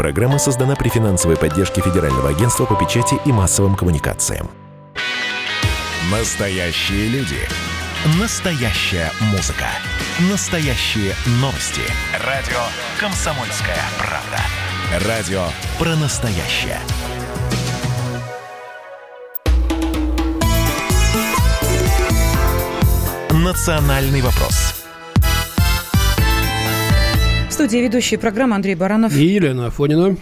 Программа создана при финансовой поддержке Федерального агентства по печати и массовым коммуникациям. Настоящие люди. Настоящая музыка. Настоящие новости. Радио «Комсомольская правда». Радио про настоящее. «Национальный вопрос» студии ведущие программы Андрей Баранов и Елена Афонина.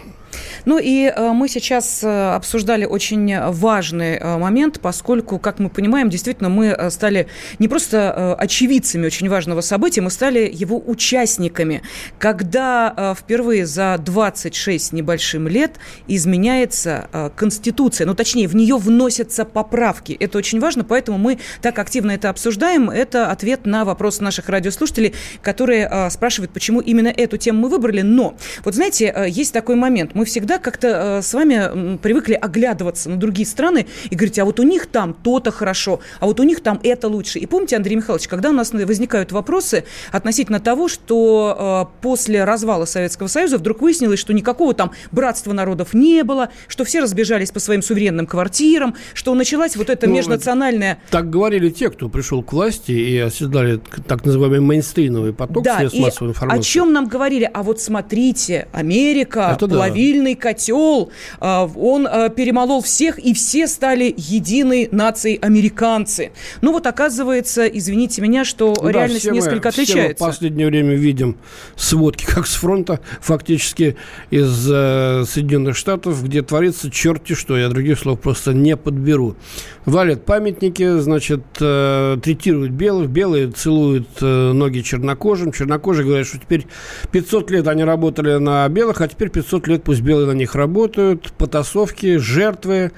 Ну и э, мы сейчас э, обсуждали очень важный э, момент, поскольку, как мы понимаем, действительно мы стали не просто очевидцами очень важного события, мы стали его участниками, когда впервые за 26 небольшим лет изменяется Конституция, ну точнее, в нее вносятся поправки. Это очень важно, поэтому мы так активно это обсуждаем. Это ответ на вопрос наших радиослушателей, которые спрашивают, почему именно эту тему мы выбрали. Но, вот знаете, есть такой момент. Мы всегда как-то э, с вами привыкли оглядываться на другие страны и говорить, а вот у них там то-то хорошо, а вот у них там это лучше. И помните, Андрей Михайлович, когда у нас возникают вопросы относительно того, что э, после развала Советского Союза вдруг выяснилось, что никакого там братства народов не было, что все разбежались по своим суверенным квартирам, что началась вот эта ну, межнациональная... Так говорили те, кто пришел к власти и оседали так называемый мейнстримовый поток да, средств массовой информации. о чем нам говорили? А вот смотрите, Америка, это плавильный котел, а, он а, перемолол всех, и все стали единой нацией американцы. Ну вот оказывается, извините меня, что ну, реальность да, несколько мы, отличается. Все мы в последнее время видим сводки, как с фронта, фактически из э, Соединенных Штатов, где творится черти что, я других слов просто не подберу. Валят памятники, значит, э, третируют белых, белые целуют э, ноги чернокожим, чернокожие говорят, что теперь 500 лет они работали на белых, а теперь 500 лет пусть белые на них работают, потасовки, жертвы,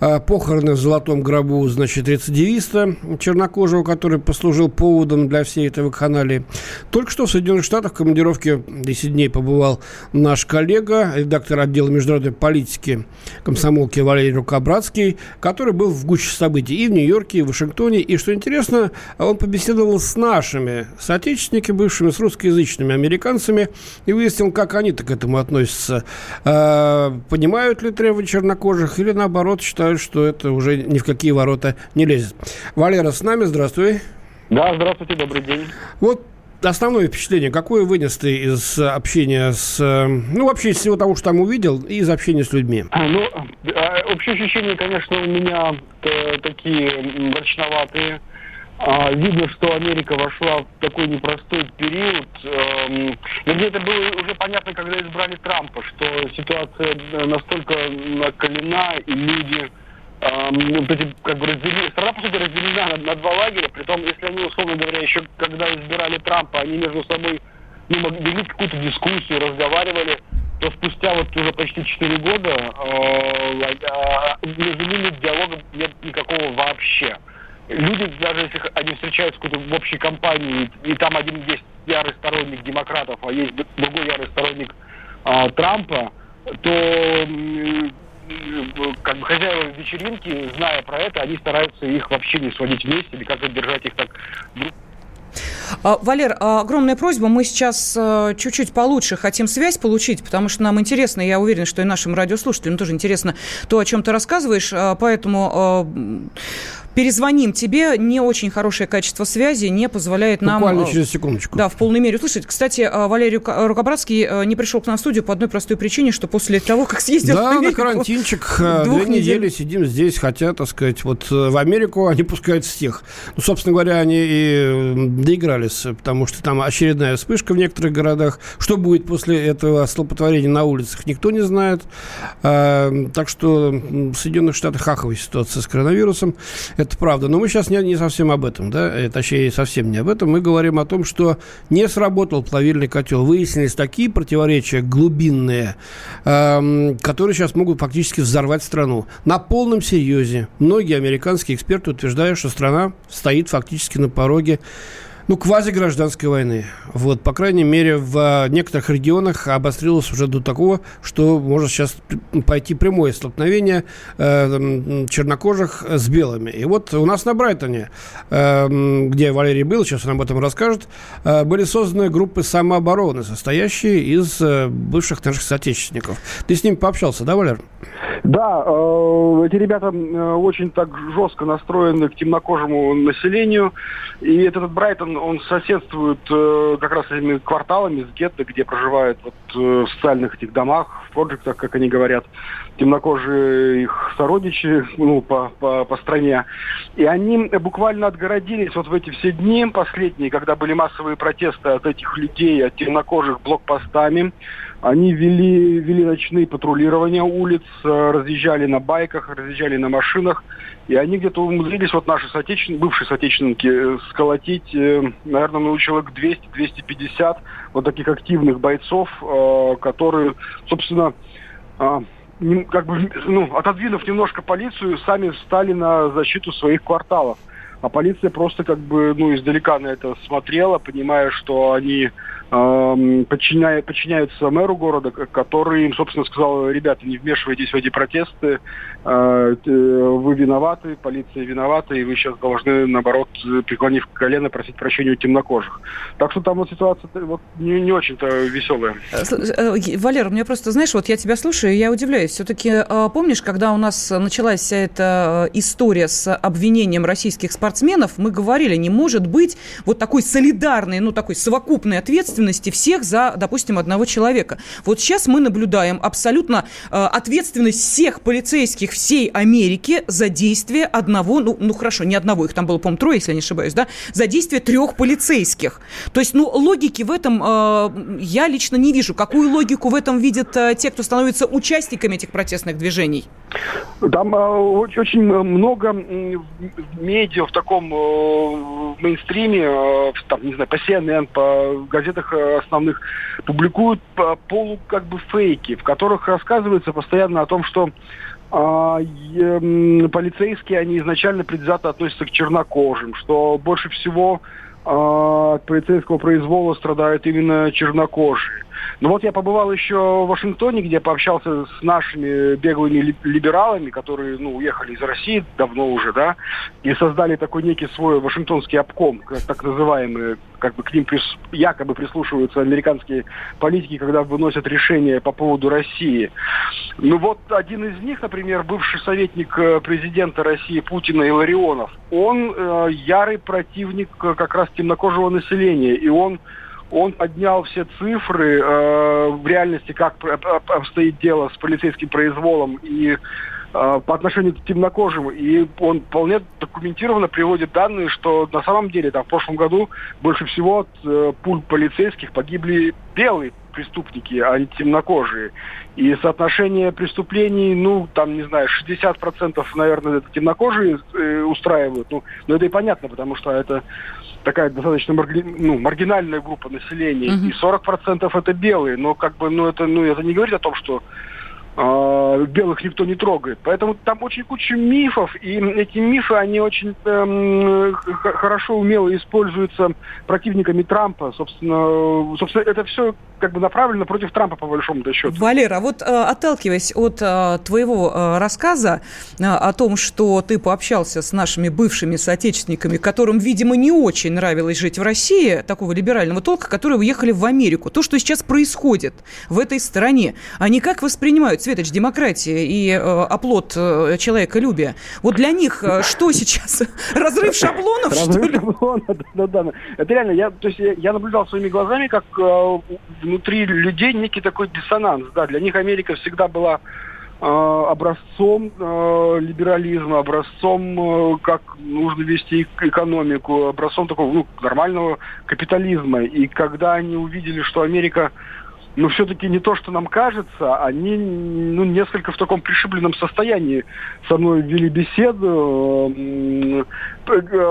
а, похороны в золотом гробу, значит, рецидивиста чернокожего, который послужил поводом для всей этой вакханалии. Только что в Соединенных Штатах в командировке 10 дней побывал наш коллега, редактор отдела международной политики комсомолки Валерий Рукобратский, который был в гуще событий и в Нью-Йорке, и в Вашингтоне. И, что интересно, он побеседовал с нашими соотечественниками, бывшими, с русскоязычными американцами, и выяснил, как они-то к этому относятся. А, понимают ли требования чернокожих или, наоборот, считают, что это уже ни в какие ворота не лезет. Валера с нами, здравствуй. Да, здравствуйте, добрый день. Вот основное впечатление, какое вынес ты из общения с... Ну, вообще, из всего того, что там увидел, и из общения с людьми? А, ну, а, общее ощущение, конечно, у меня э, такие мрачноватые. А, видно, что Америка вошла в такой непростой период. Эм, вернее, это было уже понятно, когда избрали Трампа, что ситуация э, настолько накалена, и люди эм, вот эти, как бы разделили, страна, по сути, разделена на, на два лагеря, притом, если они, условно говоря, еще когда избирали Трампа, они между собой ну, вели какую-то дискуссию, разговаривали, то спустя вот уже почти 4 года э, э, между ними диалога нет никакого вообще люди, даже если они встречаются в общей компании, и там один есть ярый сторонник демократов, а есть другой ярый сторонник а, Трампа, то как бы хозяева вечеринки, зная про это, они стараются их вообще не сводить вместе или как-то держать их так а, Валер, а, огромная просьба. Мы сейчас а, чуть-чуть получше хотим связь получить, потому что нам интересно, я уверена, что и нашим радиослушателям тоже интересно то, о чем ты рассказываешь. Поэтому перезвоним тебе. Не очень хорошее качество связи не позволяет Буквально нам... Буквально через секундочку. Да, в полной мере услышать. Кстати, Валерий Рукобратский не пришел к нам в студию по одной простой причине, что после того, как съездил да, в Америку... Да, на карантинчик. Две недели сидим здесь, хотя, так сказать, вот э, в Америку они пускают всех. Ну, собственно говоря, они и доигрались, потому что там очередная вспышка в некоторых городах. Что будет после этого столпотворения на улицах, никто не знает. Так что в Соединенных Штатах хаховая ситуация с коронавирусом. Это правда. Но мы сейчас не, не совсем об этом, да, э, точнее, совсем не об этом. Мы говорим о том, что не сработал плавильный котел. Выяснились такие противоречия глубинные, э, которые сейчас могут фактически взорвать страну. На полном серьезе многие американские эксперты утверждают, что страна стоит фактически на пороге ну, квази-гражданской войны. Вот, по крайней мере, в некоторых регионах обострилось уже до такого, что может сейчас пойти прямое столкновение э, чернокожих с белыми. И вот у нас на Брайтоне, э, где Валерий был, сейчас он об этом расскажет, э, были созданы группы самообороны, состоящие из э, бывших наших соотечественников. Ты с ними пообщался, да, Валер? Да, э, эти ребята э, очень так жестко настроены к темнокожему населению. И этот Брайтон, он соседствует э, как раз этими кварталами с гетто, где проживают вот, в социальных этих домах, в проектах, как они говорят, темнокожие их сородичи ну, по, по, по стране. И они буквально отгородились вот в эти все дни последние, когда были массовые протесты от этих людей, от темнокожих блокпостами. Они вели, вели ночные патрулирования улиц, э, разъезжали на байках, разъезжали на машинах. И они где-то умудрились, вот наши соотечественники, бывшие соотечественники, э, сколотить, э, наверное, ну, человек 200-250 вот таких активных бойцов, которые, собственно, как бы, ну, отодвинув немножко полицию, сами встали на защиту своих кварталов. А полиция просто как бы, ну, издалека на это смотрела, понимая, что они подчиняя, подчиняются мэру города, который им, собственно, сказал, ребята, не вмешивайтесь в эти протесты, а, вы виноваты, полиция виновата, и вы сейчас должны, наоборот, преклонив колено, просить прощения у темнокожих. Так что там вот ситуация вот, не, не очень-то веселая. Э, э, Валера, мне просто, знаешь, вот я тебя слушаю, и я удивляюсь. Все-таки помнишь, когда у нас началась вся эта история с обвинением российских спортсменов, мы говорили, не может быть вот такой солидарной, ну, такой совокупной ответственности всех за, допустим, одного человека. Вот сейчас мы наблюдаем абсолютно э, ответственность всех полицейских всей Америки за действие одного, ну, ну хорошо, не одного, их там было, по-моему, трое, если я не ошибаюсь, да, за действие трех полицейских. То есть, ну, логики в этом э, я лично не вижу. Какую логику в этом видят э, те, кто становится участниками этих протестных движений? Там э, очень много медиа в таком э, мейнстриме, э, там, не знаю, по CNN, по газетах э, основных, публикуют по, полу как бы фейки, в которых рассказывается постоянно о том, что а, полицейские, они изначально предвзято относятся к чернокожим, что больше всего а, от полицейского произвола страдают именно чернокожие. Ну вот я побывал еще в Вашингтоне, где пообщался с нашими беглыми либералами, которые, ну, уехали из России давно уже, да, и создали такой некий свой вашингтонский обком, так называемый, как бы к ним прис, якобы прислушиваются американские политики, когда выносят решения по поводу России. Ну вот один из них, например, бывший советник э, президента России Путина Иларионов, он э, ярый противник э, как раз темнокожего населения, и он он поднял все цифры э, в реальности, как обстоит дело с полицейским произволом и э, по отношению к темнокожим. И он вполне документированно приводит данные, что на самом деле там, в прошлом году больше всего от э, пуль полицейских погибли белые преступники, а не темнокожие. И соотношение преступлений, ну, там, не знаю, 60% наверное, это темнокожие э, устраивают. Ну, но это и понятно, потому что это такая достаточно марги, ну, маргинальная группа населения, uh-huh. и 40% это белые, но как бы, ну это, ну это не говорит о том, что э, белых никто не трогает. Поэтому там очень куча мифов, и эти мифы, они очень э, хорошо, умело используются противниками Трампа. Собственно, собственно, это все как бы направлено против Трампа, по большому счету. Валера, вот э, отталкиваясь от э, твоего э, рассказа о том, что ты пообщался с нашими бывшими соотечественниками, которым, видимо, не очень нравилось жить в России, такого либерального толка, которые уехали в Америку. То, что сейчас происходит в этой стране, они как воспринимают Светоч, демократия и оплот человеколюбия. Вот для них что сейчас? Разрыв шаблонов, Разрыв шаблонов, да-да. Это реально, я, то есть я наблюдал своими глазами, как э, внутри людей некий такой диссонанс. Да, для них Америка всегда была э, образцом э, либерализма, образцом, э, как нужно вести экономику, образцом такого ну, нормального капитализма. И когда они увидели, что Америка но все-таки не то, что нам кажется, они ну, несколько в таком пришибленном состоянии со мной вели беседу, э,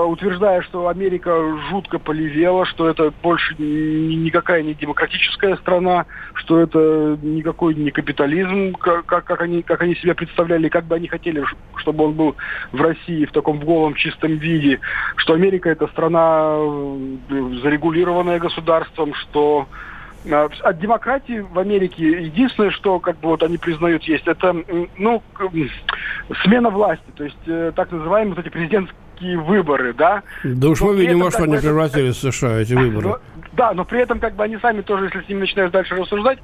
утверждая, что Америка жутко полевела, что это больше никакая не демократическая страна, что это никакой не капитализм, как, как, они, как они себя представляли, как бы они хотели, чтобы он был в России в таком голом чистом виде, что Америка это страна э, зарегулированная государством, что от демократии в Америке единственное, что как бы вот они признают есть, это ну смена власти, то есть э, так называемые вот эти президентские выборы, да. Да уж мы видим, во что они превратились в США эти выборы. Но, да, но при этом как бы они сами тоже, если с ними начинаешь дальше рассуждать,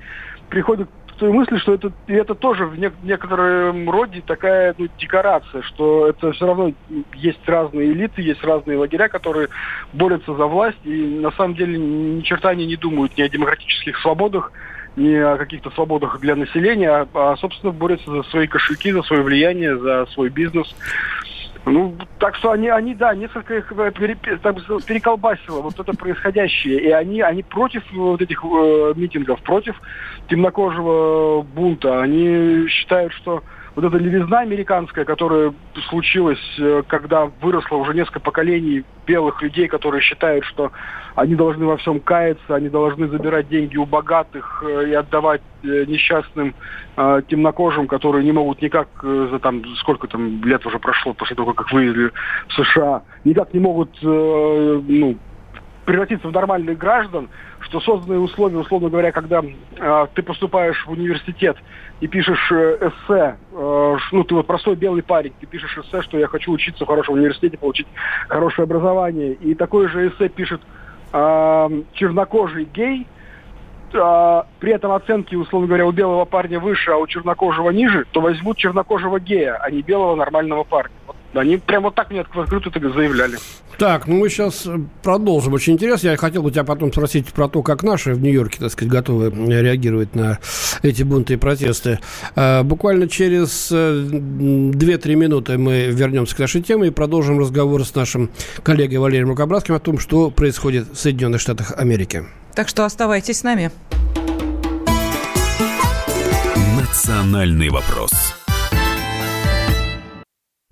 приходят той мысли, что это, это тоже в некотором роде такая ну, декорация, что это все равно есть разные элиты, есть разные лагеря, которые борются за власть, и на самом деле ни черта они не думают ни о демократических свободах, ни о каких-то свободах для населения, а, а собственно, борются за свои кошельки, за свое влияние, за свой бизнес. Ну, так что они, они да, несколько их э, переколбасило вот это происходящее. И они, они против вот этих э, митингов, против темнокожего бунта. Они считают, что вот эта левизна американская, которая случилась, э, когда выросло уже несколько поколений белых людей, которые считают, что они должны во всем каяться, они должны забирать деньги у богатых э, и отдавать э, несчастным темнокожим, которые не могут никак за там сколько там лет уже прошло после того, как вывезли в США, никак не могут ну, превратиться в нормальных граждан, что созданные условия, условно говоря, когда э, ты поступаешь в университет и пишешь э, эссе, э, ну, ты вот простой белый парень, ты пишешь эссе, что я хочу учиться в хорошем университете, получить хорошее образование, и такое же эссе пишет э, чернокожий гей, э, при этом оценки, условно говоря, у белого парня выше, а у чернокожего ниже, то возьмут чернокожего гея, а не белого нормального парня. Они прямо вот так мне открыто так заявляли. Так, ну мы сейчас э, продолжим. Очень интересно. Я хотел бы тебя потом спросить про то, как наши в Нью-Йорке, так сказать, готовы реагировать на эти бунты и протесты. А, буквально через 2-3 э, минуты мы вернемся к нашей теме и продолжим разговор с нашим коллегой Валерием Рукобратским о том, что происходит в Соединенных Штатах Америки. Так что оставайтесь с нами. Национальный вопрос.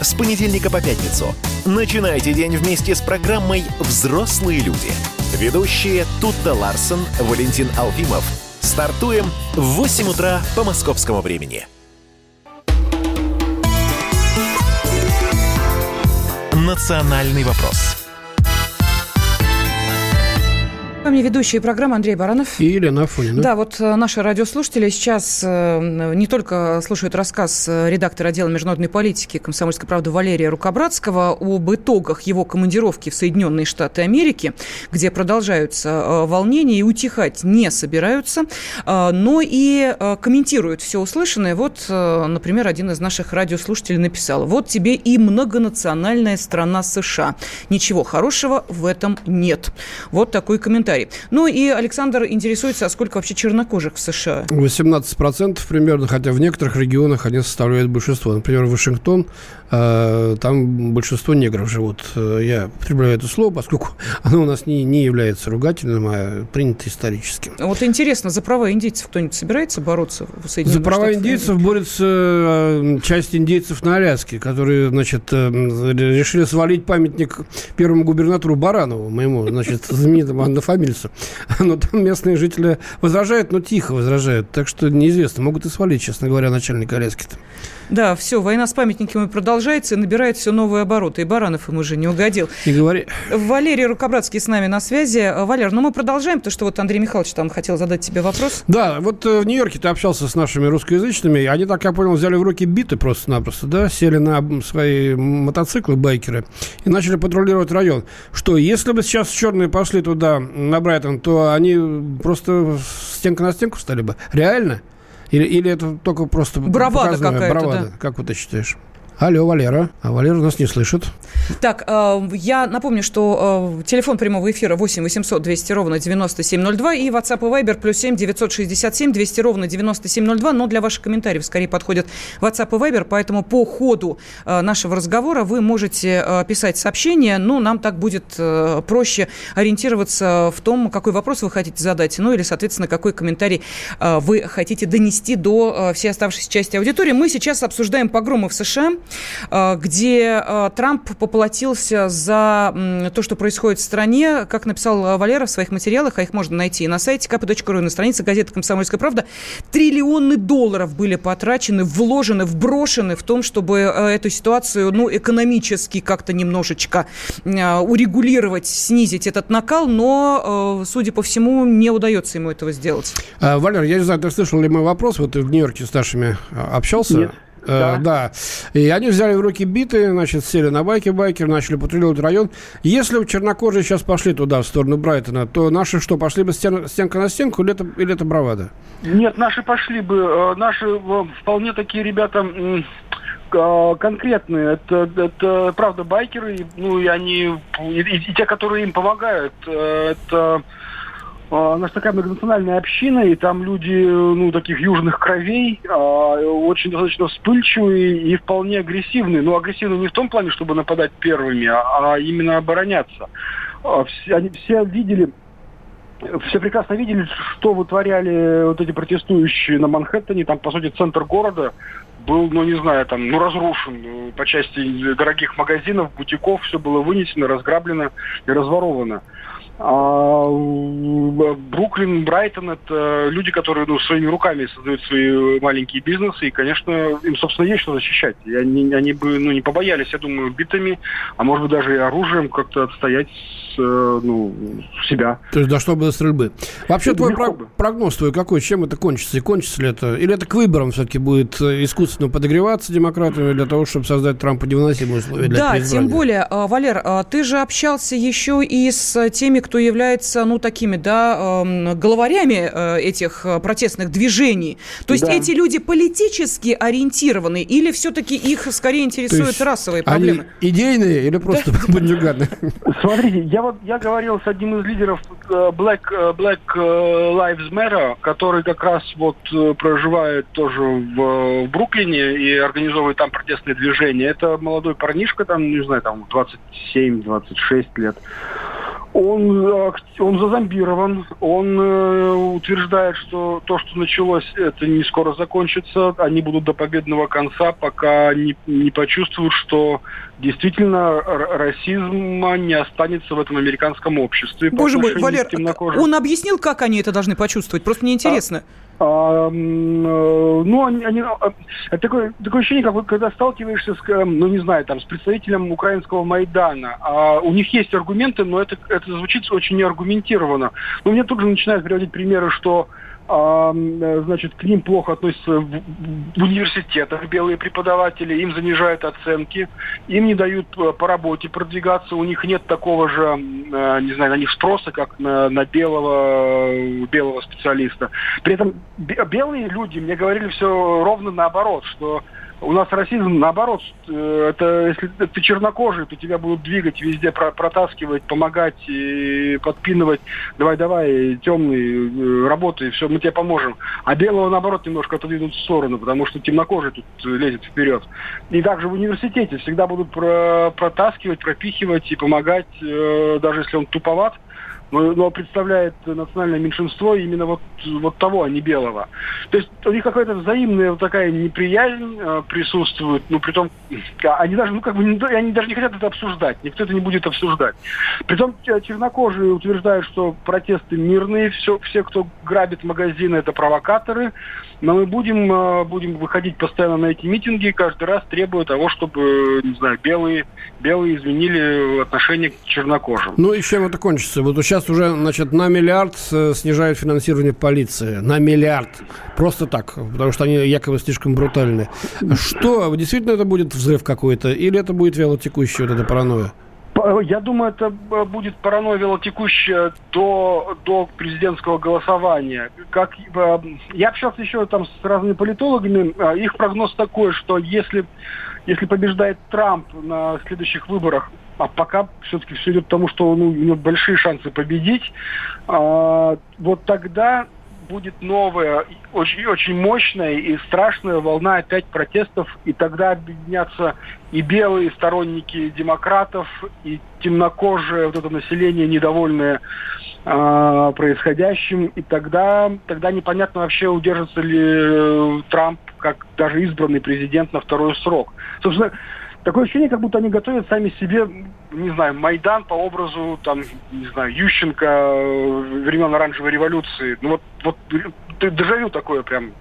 с понедельника по пятницу. Начинайте день вместе с программой «Взрослые люди». Ведущие Тутта Ларсон, Валентин Алфимов. Стартуем в 8 утра по московскому времени. «Национальный вопрос» Вами ведущие программы Андрей Баранов. И Елена Афонина. Да, вот э, наши радиослушатели сейчас э, не только слушают рассказ э, редактора отдела международной политики «Комсомольской правды» Валерия Рукобратского об итогах его командировки в Соединенные Штаты Америки, где продолжаются волнения и утихать не собираются, но и комментируют все услышанное. Вот, например, один из наших радиослушателей написал, вот тебе и многонациональная страна США. Ничего хорошего в этом нет. Вот такой комментарий комментарий. Ну и Александр интересуется, а сколько вообще чернокожих в США? 18% примерно, хотя в некоторых регионах они составляют большинство. Например, Вашингтон а, там большинство негров живут. Я прибавляю это слово, поскольку оно у нас не, не является ругательным, а принято исторически. Вот интересно, за права индейцев кто-нибудь собирается бороться в Соединенных За права Штатах? индейцев борется а, часть индейцев на Аляске, которые, значит, э, решили свалить памятник первому губернатору Баранову, моему, значит, знаменитому однофамильцу. Но там местные жители возражают, но тихо возражают. Так что неизвестно, могут и свалить, честно говоря, начальника Аляски-то. Да, все, война с памятниками продолжается и набирает все новые обороты. И Баранов им уже не угодил. Не говори. Валерий Рукобратский с нами на связи. Валер, ну мы продолжаем, потому что вот Андрей Михайлович там хотел задать тебе вопрос. Да, вот э, в Нью-Йорке ты общался с нашими русскоязычными. Они, так я понял, взяли в руки биты просто-напросто, да, сели на свои мотоциклы, байкеры и начали патрулировать район. Что, если бы сейчас черные пошли туда, на Брайтон, то они просто стенка на стенку стали бы? Реально? Или, или это только просто Бравада какая-то, бравада? да. Как вот ты считаешь? Алло, Валера. А Валера нас не слышит. Так, э, я напомню, что э, телефон прямого эфира 8 800 200 ровно 9702 и WhatsApp и Viber плюс 7 967 200 ровно 9702. Но для ваших комментариев скорее подходит WhatsApp и Viber, поэтому по ходу э, нашего разговора вы можете писать сообщения. Ну, нам так будет проще ориентироваться в том, какой вопрос вы хотите задать, ну или, соответственно, какой комментарий вы хотите донести до всей оставшейся части аудитории. Мы сейчас обсуждаем погромы в США. Э, где э, Трамп поплатился за то, что происходит в стране. Как написал э, Валера в своих материалах, а их можно найти на сайте kp.ru, на странице газеты «Комсомольская правда», триллионы долларов были потрачены, вложены, вброшены в том, чтобы эту ситуацию, ну, экономически как-то немножечко урегулировать, снизить этот накал, но, судя по всему, не удается ему этого сделать. А, Валер, я не знаю, ты слышал ли мой вопрос, вот ты в Нью-Йорке с нашими общался? Нет. Да. да. И они взяли в руки биты, значит, сели на байке байкер, начали патрулировать район. Если бы чернокожие сейчас пошли туда, в сторону Брайтона, то наши что, пошли бы стен, стенка на стенку или это, или это бравада? Нет, наши пошли бы. Э, наши э, вполне такие ребята э, конкретные. Это, это правда байкеры, ну и они, и, и те, которые им помогают. Это у нас такая многонациональная община, и там люди, ну, таких южных кровей, а, очень достаточно вспыльчивые и вполне агрессивные. Но агрессивные не в том плане, чтобы нападать первыми, а, а именно обороняться. А, все, они все видели все прекрасно видели, что вытворяли вот эти протестующие на Манхэттене. Там, по сути, центр города был, ну, не знаю, там, ну, разрушен по части дорогих магазинов, бутиков. Все было вынесено, разграблено и разворовано. А Бруклин, Брайтон – это люди, которые ну, своими руками создают свои маленькие бизнесы, и, конечно, им, собственно, есть что защищать. И они, они бы ну, не побоялись, я думаю, битами, а может быть, даже и оружием как-то отстоять э, ну, себя. То есть, да, чтобы до стрельбы. Вообще, твой про- прогноз твой какой? Чем это кончится? И кончится ли это? Или это к выборам все-таки будет э, искусственно подогреваться демократами для того, чтобы создать Трампу невыносимые условия для Да, тем более, э, Валер, ты же общался еще и с теми, кто является, ну, такими, да, эм, главарями этих протестных движений. То есть да. эти люди политически ориентированы или все-таки их скорее интересуют расовые проблемы? Они идейные или просто да. бандюганы? Смотрите, я вот я говорил с одним из лидеров э, Black, Black Lives Matter, который как раз вот проживает тоже в, в Бруклине и организовывает там протестные движения. Это молодой парнишка, там, не знаю, там 27-26 лет. Он, он зазомбирован, он э, утверждает, что то, что началось, это не скоро закончится. Они будут до победного конца, пока не, не почувствуют, что действительно расизма не останется в этом американском обществе. Боже мой, Валер, он объяснил, как они это должны почувствовать? Просто мне интересно. А, а, э, ну, они, они, а, такое, такое ощущение, как когда сталкиваешься с, э, ну, не знаю, там, с представителем украинского Майдана, а у них есть аргументы, но это, это звучит очень неаргументированно. Но мне тут же начинают приводить примеры, что значит, к ним плохо относятся в, в университетах белые преподаватели, им занижают оценки, им не дают э, по работе продвигаться, у них нет такого же, э, не знаю, на них спроса, как на, на белого, белого специалиста. При этом белые люди мне говорили все ровно наоборот, что у нас расизм, наоборот, э, это если ты чернокожий, то тебя будут двигать везде, протаскивать, помогать, и подпинывать. Давай, давай, темный, э, работай, все, мы тебе поможем. А белого, наоборот, немножко отодвинут в сторону, потому что темнокожий тут лезет вперед. И также в университете всегда будут протаскивать, пропихивать и помогать, э, даже если он туповат но, но представляет национальное меньшинство именно вот, вот того, а не белого. То есть у них какая-то взаимная вот такая неприязнь э, присутствует, ну, при том, они даже, ну, как бы, они даже не хотят это обсуждать, никто это не будет обсуждать. Притом чернокожие утверждают, что протесты мирные, все, все, кто грабит магазины, это провокаторы, но мы будем, э, будем выходить постоянно на эти митинги и каждый раз требуя того, чтобы, не знаю, белые, белые изменили отношение к чернокожим. Ну и чем это кончится? Вот сейчас уже, значит, на миллиард э, снижают финансирование полиции. На миллиард. Просто так, потому что они якобы слишком брутальны. Что, действительно это будет взрыв какой-то? Или это будет вялотекущая вот эта паранойя? Я думаю, это будет паранойя велотекущая до, до президентского голосования. Как, я общался еще там с разными политологами. Их прогноз такой, что если, если побеждает Трамп на следующих выборах, а пока все-таки все идет к тому, что ну, у него большие шансы победить, вот тогда будет новая, очень, очень мощная и страшная волна опять протестов, и тогда объединятся и белые сторонники демократов, и темнокожее вот это население, недовольное э, происходящим, и тогда, тогда непонятно вообще, удержится ли э, Трамп как даже избранный президент на второй срок. Собственно, такое ощущение, как будто они готовят сами себе, не знаю, Майдан по образу, там, не знаю, Ющенко э, времен оранжевой революции. Ну вот, вот дежавю такое прям.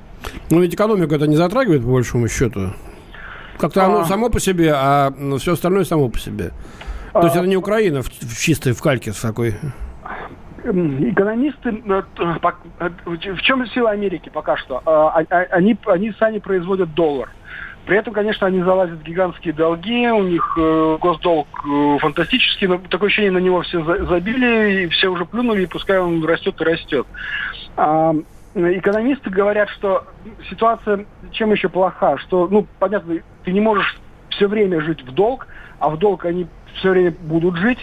Ну ведь экономику это не затрагивает, по большому счету. Как-то оно а... само по себе, а все остальное само по себе. То а... есть это не Украина в, в чистой, в кальке с такой. Экономисты, э, э, в чем сила Америки пока что? А, а, они, они сами производят доллар. При этом, конечно, они залазят в гигантские долги, у них э, госдолг э, фантастический, но такое ощущение, на него все за, забили, и все уже плюнули, и пускай он растет и растет. А, экономисты говорят, что ситуация чем еще плоха, что, ну, понятно, ты не можешь все время жить в долг, а в долг они все время будут жить.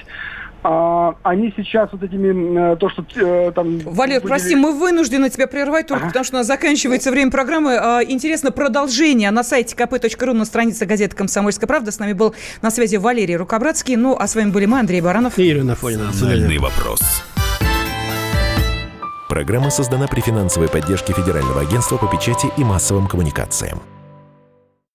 А, они сейчас вот этими, э, то, что э, там... Валер, были... прости, мы вынуждены тебя прервать только ага. потому, что у нас заканчивается время программы. А, интересно продолжение на сайте kp.ru на странице газеты «Комсомольская правда». С нами был на связи Валерий Рукобратский. Ну, а с вами были мы, Андрей Баранов. И Ирина Фонина. Национальный вопрос. Программа создана при финансовой поддержке Федерального агентства по печати и массовым коммуникациям.